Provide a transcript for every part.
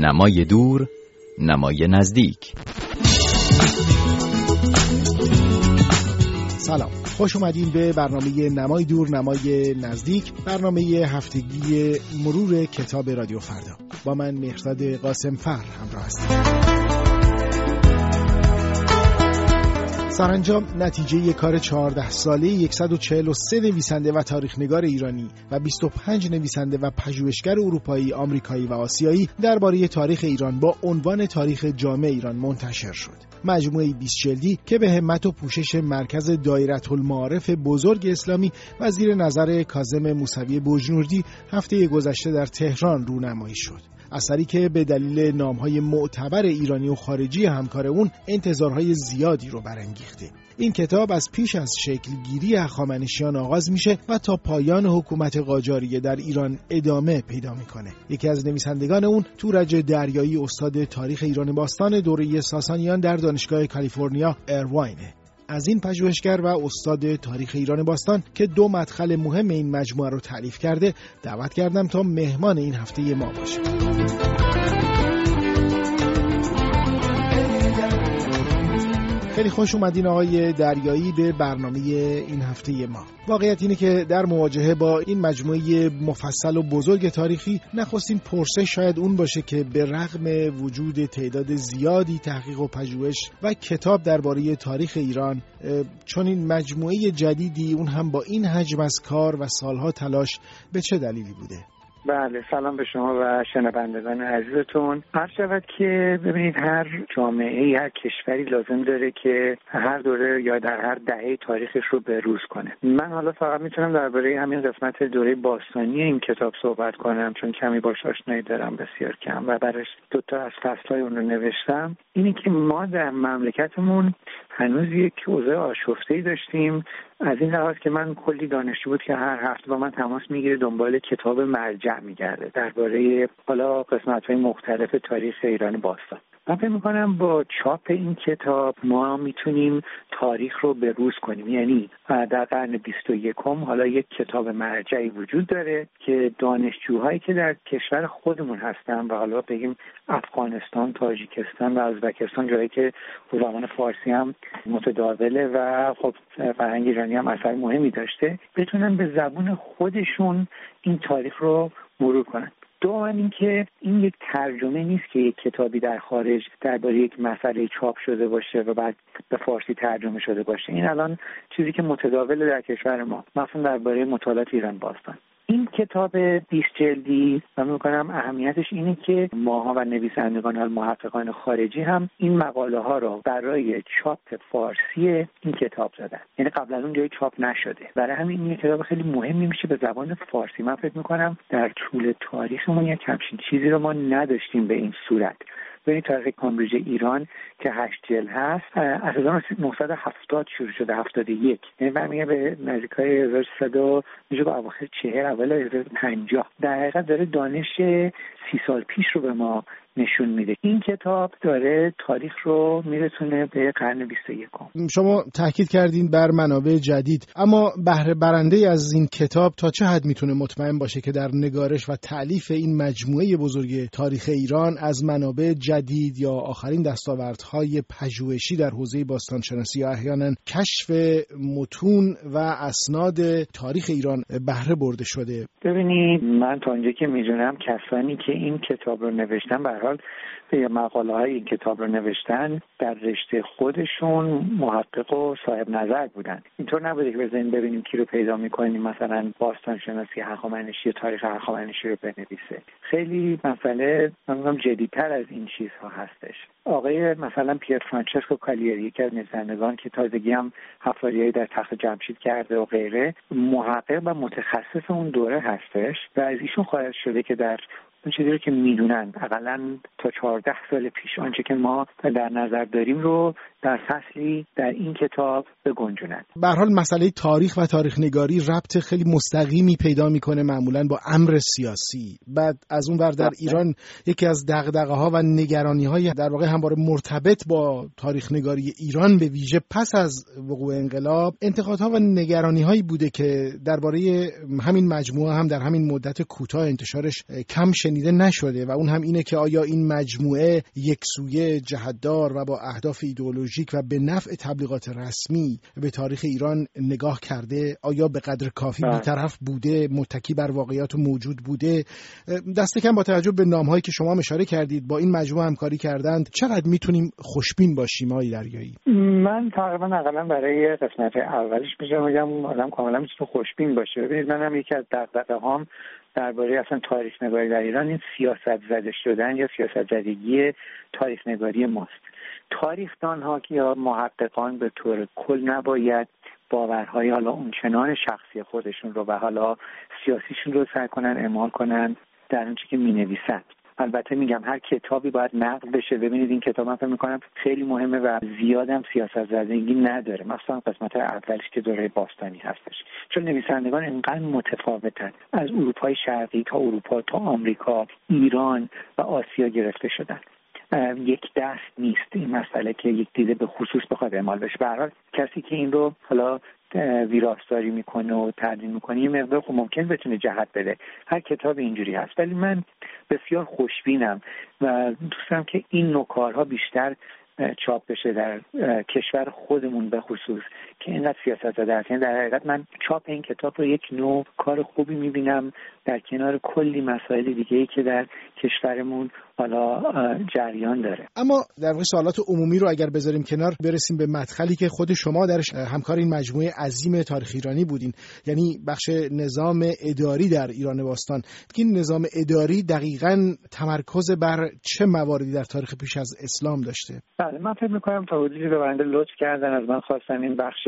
نمای دور نمای نزدیک. سلام. خوش اومدین به برنامه نمای دور نمای نزدیک برنامه هفتگی مرور کتاب رادیو فردا. با من مهرداد قاسم فر همراه هستیم سرانجام نتیجه کار 14 ساله 143 نویسنده و تاریخنگار ایرانی و 25 نویسنده و پژوهشگر اروپایی، آمریکایی و آسیایی درباره تاریخ ایران با عنوان تاریخ جامع ایران منتشر شد. مجموعه 20 جلدی که به همت و پوشش مرکز دایره المعارف بزرگ اسلامی و زیر نظر کاظم موسوی بوجنوردی هفته گذشته در تهران رونمایی شد. اثری که به دلیل نامهای معتبر ایرانی و خارجی همکار اون انتظارهای زیادی رو برانگیخته. این کتاب از پیش از شکلگیری هخامنشیان آغاز میشه و تا پایان حکومت قاجاریه در ایران ادامه پیدا می‌کنه. یکی از نویسندگان اون تورج دریایی استاد تاریخ ایران باستان دوره ساسانیان در دانشگاه کالیفرنیا ارواینه از این پژوهشگر و استاد تاریخ ایران باستان که دو مدخل مهم این مجموعه رو تعریف کرده دعوت کردم تا مهمان این هفته ما باشه خیلی خوش اومدین آقای دریایی به برنامه این هفته ما. واقعیت اینه که در مواجهه با این مجموعه مفصل و بزرگ تاریخی نخواستین پرسش شاید اون باشه که به رغم وجود تعداد زیادی تحقیق و پژوهش و کتاب درباره تاریخ ایران چون این مجموعه جدیدی اون هم با این حجم از کار و سالها تلاش به چه دلیلی بوده؟ بله سلام به شما و شنوندگان عزیزتون. هر شود که ببینید هر جامعه هر کشوری لازم داره که هر دوره یا در هر دهه تاریخش رو به روز کنه. من حالا فقط می‌تونم درباره همین قسمت دوره باستانی این کتاب صحبت کنم چون کمی باش آشنایی دارم بسیار کم و برش دوتا از فصلهای اون رو نوشتم. اینی که ما در مملکتمون هنوز یک اوضاع آشفته ای داشتیم. از این لحاظ که من کلی دانشجو بود که هر هفته با من تماس می‌گیره دنبال کتاب مرجع میگرده. درباره حالا قسمت های مختلف تاریخ ایران باستان. من فکر می‌کنم با چاپ این کتاب ما می‌تونیم تاریخ رو به روز کنیم. یعنی در قرن بیست و یکم حالا یک کتاب مرجعی وجود داره که دانشجوهایی که در کشور خودمون هستن و حالا بگیم افغانستان تاجیکستان و ازبکستان جایی که زبان فارسی هم متداوله و خب فرهنگ ایرانی هم اثر مهمی داشته بتونن به زبون خودشون این تاریخ رو مرور کنن. دوم اینکه این یک ترجمه نیست که یک کتابی در خارج درباره یک مسئله چاپ شده باشه و بعد به فارسی ترجمه شده باشه. این الان چیزی که متداول در کشور ما مثلا درباره مطالعات ایران باستان. این کتاب 20 جلدی و می‌کنم اهمیتش اینه که ماها و نویسندگان و محققان خارجی هم این مقاله ها رو برای چاپ فارسی این کتاب زدن. یعنی قبل از اون جای چاپ نشده. برای همین این کتاب خیلی مهمی میشه به زبان فارسی. من فکر می‌کنم در طول تاریخمون یک همچین چیزی رو ما نداشتیم به این صورت. ببینید تاریخ کامبریج ایران که هشت جل هست از 1970 شروع شده 71 یعنی برمیگه به نزدیک های 1300 میشه به اواخر چهر اول 1950 در حقیقت داره دانش سی سال پیش رو به ما نشون میده. این کتاب داره تاریخ رو میرسونه به قرن 21 شما تاکید کردین بر منابع جدید اما بهره برنده از این کتاب تا چه حد می‌تونه مطمئن باشه که در نگارش و تعلیف این مجموعه بزرگ تاریخ ایران از منابع جدید یا آخرین دستاوردهای پژوهشی در حوزه باستانشناسی یا احیانا کشف متون و اسناد تاریخ ایران بهره برده شده؟ ببینید من تا اینجا که می‌دونم کسانی که این کتاب رو نوشتن به حال به مقاله های این کتاب رو نوشتن در رشته خودشون محقق و صاحب نظر بودن. اینطور نبوده که بزنین ببینیم کی رو پیدا می‌کنیم. مثلا باستان شناسی هخامنشی تاریخ هخامنشی رو بنویسه. خیلی مسئله من جدیتر از این چیزها هستش. آقای مثلا پیر فرانچسکو کالیری یکی از نویسندگان که تازگی هم حفاریایی در تخت جمشید کرده و غیره محقق و متخصص اون دوره هستش و از ایشون خواهد شده که در اون چیزی رو که می‌دونن اقلا تا چهارده سال پیش آنچه که ما در نظر داریم رو در فصلی در این کتاب بگنجونن به حال مسئله تاریخ و تاریخ نگاری ربط خیلی مستقیمی پیدا می‌کنه معمولا با امر سیاسی. بعد از اون ور در بله. ایران یکی از دغدغه ها و نگرانی های در واقع همواره مرتبط با تاریخ نگاری ایران به ویژه پس از وقوع انقلاب انتقادها و نگرانی هایی بوده که درباره همین مجموعه هم در همین مدت کوتاه انتشارش کم شنیده نشده و اون هم اینه که آیا این مجموعه یک سویه جهتدار و با اهداف ایدئولوژیک و به نفع تبلیغات رسمی به تاریخ ایران نگاه کرده؟ آیا به قدر کافی بله. بیطرف بوده؟ متکی بر واقعیات موجود بوده؟ دست کم با توجه به نامهایی که شما اشاره کردید با این مجموعه همکاری کردند چقدر می‌تونیم خوشبین باشیم آقای دریایی؟ من تقریبا اقلا برای قسمت اولش میشه میگم آدم کاملا می‌تونه خوشبین باشه. ببینید من هم یکی از دقدقه هام درباره اصلا تاریخ نگاری در ایران این سیاست زده شدن یا سیاست زدگی تاریخ نگاری ماست. تاریخدان ها یا محققان به طور کل نباید باورهای حالا اونچنان شخصی خودشون رو و حالا سیاسیشون رو سعی کنن اعمال کنن در اونچه که می نویسند البته میگم هر کتابی باید نقد بشه. ببینید این کتاب من فکر می‌کنم خیلی مهمه و زیادم سیاست زدگی نداره. مثلا قسمت اولش که دوره باستانی هستش. چون نویسندگان اینقدر متفاوتن. از اروپای شرقی تا اروپا تا آمریکا ایران و آسیا گرفته شدن. یک دست نیست این مسئله که یک دیده به خصوص بخواد اعمال بشه. به کسی که این رو حالا ویراستاری می‌کنه و تدوین می‌کنه یه مقدار خب ممکن بتونه جهت بده. هر کتاب اینجوری هست. ولی من بسیار خوشبینم و دوستم که این نکارها بیشتر چاپ بشه در کشور خودمون به خصوص. که اینقدر سیاست زده هست یعنی در حقیقت من چاپ این کتاب رو یک نوع کار خوبی می‌بینم در کنار کلی مسائل دیگه ای که در کشورمون حالا جریان داره. اما در واقع سوالات عمومی رو اگر بذاریم کنار برسیم به مدخلی که خود شما درش همکار این مجموعه عظیم تاریخ ایرانی بودین. یعنی بخش نظام اداری در ایران باستان. این نظام اداری دقیقا تمرکز بر چه مواردی در تاریخ پیش از اسلام داشته؟ بله من فکر می‌کنم تا حدودی به بنده لطف کردن از من خواستن این بخش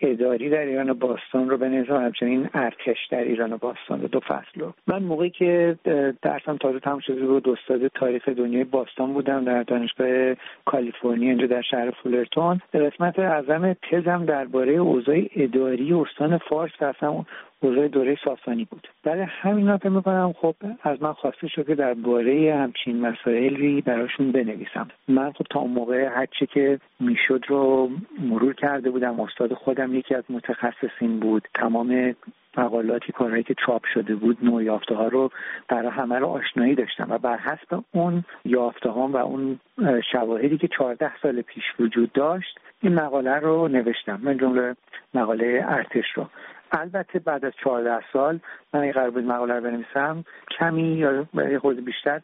اداری در ایران باستان رو نظام همچنین ارتش در ایران باستان رو دو فصل رو. من موقعی که درسم تازه تموم شده بود استاد تاریخ دنیای باستان بودم در دانشگاه کالیفرنیا اینجا در شهر فولرتون قسمت اعظم تزم درباره اوضاع اداری استان فارس اصلا اوضاع دوره ساسانی بود. برای همین فکر می‌کنم خب از من خواسته شد که درباره همچین مسائلی براشون بنویسم. من خب تا اون موقع هرچی که می‌شد رو مرور کرده بودم استاد خودم یکی از متخصصین بود. تمام مقالاتی کارهایی که چاپ شده بود نوع یافته ها رو برای همه رو آشنایی داشتم و بر حسب اون یافته ها و اون شواهدی که چهارده سال پیش وجود داشت این مقاله رو نوشتم. من جمله مقاله ارتش رو. البته بعد از چهارده سال من این قرار بود مقاله رو بنویسم کمی یا خود بیشتر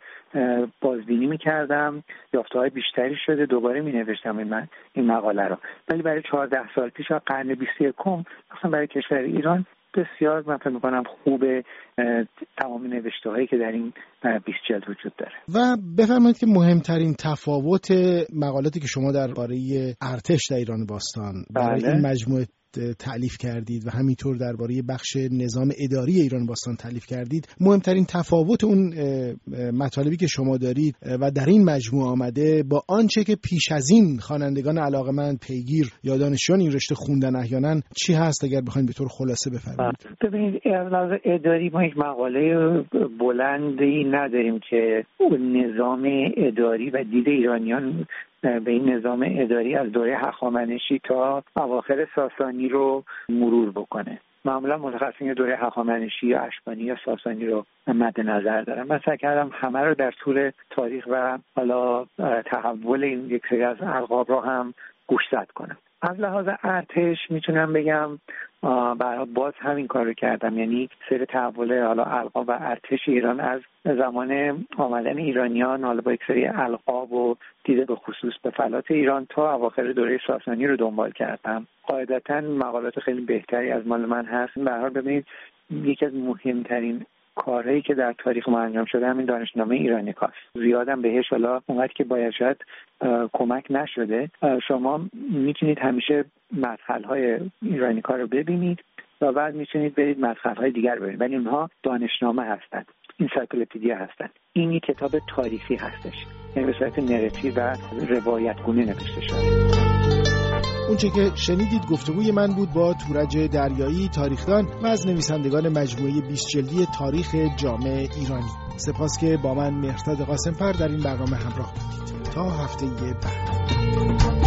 بازبینی می‌کردم یافته های بیشتری شده دوباره می نوشتم این, من این مقاله رو ولی برای چهارده سال پیش و قرن بیست یکم مثلا برای کشور ایران بسیار من فکر می‌کنم خوب تمام نوشته هایی که در این 20 جلد وجود داره و بفرمایید که مهمترین تفاوت مقالاتی که شما درباره ارتش در ایران باستان برای بله. این مجموعه تعلیف کردید و همینطور درباره بخش نظام اداری ایران باستان تعلیف کردید مهمترین تفاوت اون مطالبی که شما دارید و در این مجموعه آمده با آنچه که پیش از این خوانندگان علاقمند پیگیر یا دانشجویان این رشته خوندن احیانا چی هست؟ اگر بخواید به طور خلاصه بفرمایید. ببینید اداری ما یک مقاله بلندی نداریم که نظام اداری و دید ایرانیان به این نظام اداری از دوره هخامنشی تا اواخر ساسانی رو مرور بکنه. معمولا متخصصین دوره هخامنشی یا اشبانی یا ساسانی رو مد نظر دارم من سعی کردم همه رو در طول تاریخ و حالا تحول این یک سری از القاب رو هم گوشزد کنم. از لحاظ ارتش می‌تونم بگم برای باز همین کار رو کردم. یعنی سر تحول حالا القاب و ارتش ایران از زمان آمدن ایرانیان حالا با یک سری القاب و دیده به خصوص به فلات ایران تا اواخر دوره ساسانی رو دنبال کردم. قاعدتا مقالات خیلی بهتری از مال من هست. به حال ببینید یکی از مهمترین کارهایی که در تاریخ ما انجام شده همین دانشنامه ایرانی کاست. زیادم بهش حالا اونقدر که باید شاید کمک نشده. شما می‌تونید همیشه مدخل های ایرانی کار رو ببینید و بعد می‌تونید برید مدخل های دیگر ببینید. ولی اونها دانشنامه هستند encyclopedia هستند. این یک کتاب تاریخی هستش. یعنی به صورت narrative و روایت گونه نوشته شده. اونچه که شنیدید گفتگوی من بود با تورج دریایی تاریخدان و از نویسندگان مجموعه 20 جلدی تاریخ جامع ایرانی. سپاس که با من مهرداد قاسمفر در این برنامه همراه بودید. تا هفته بعد.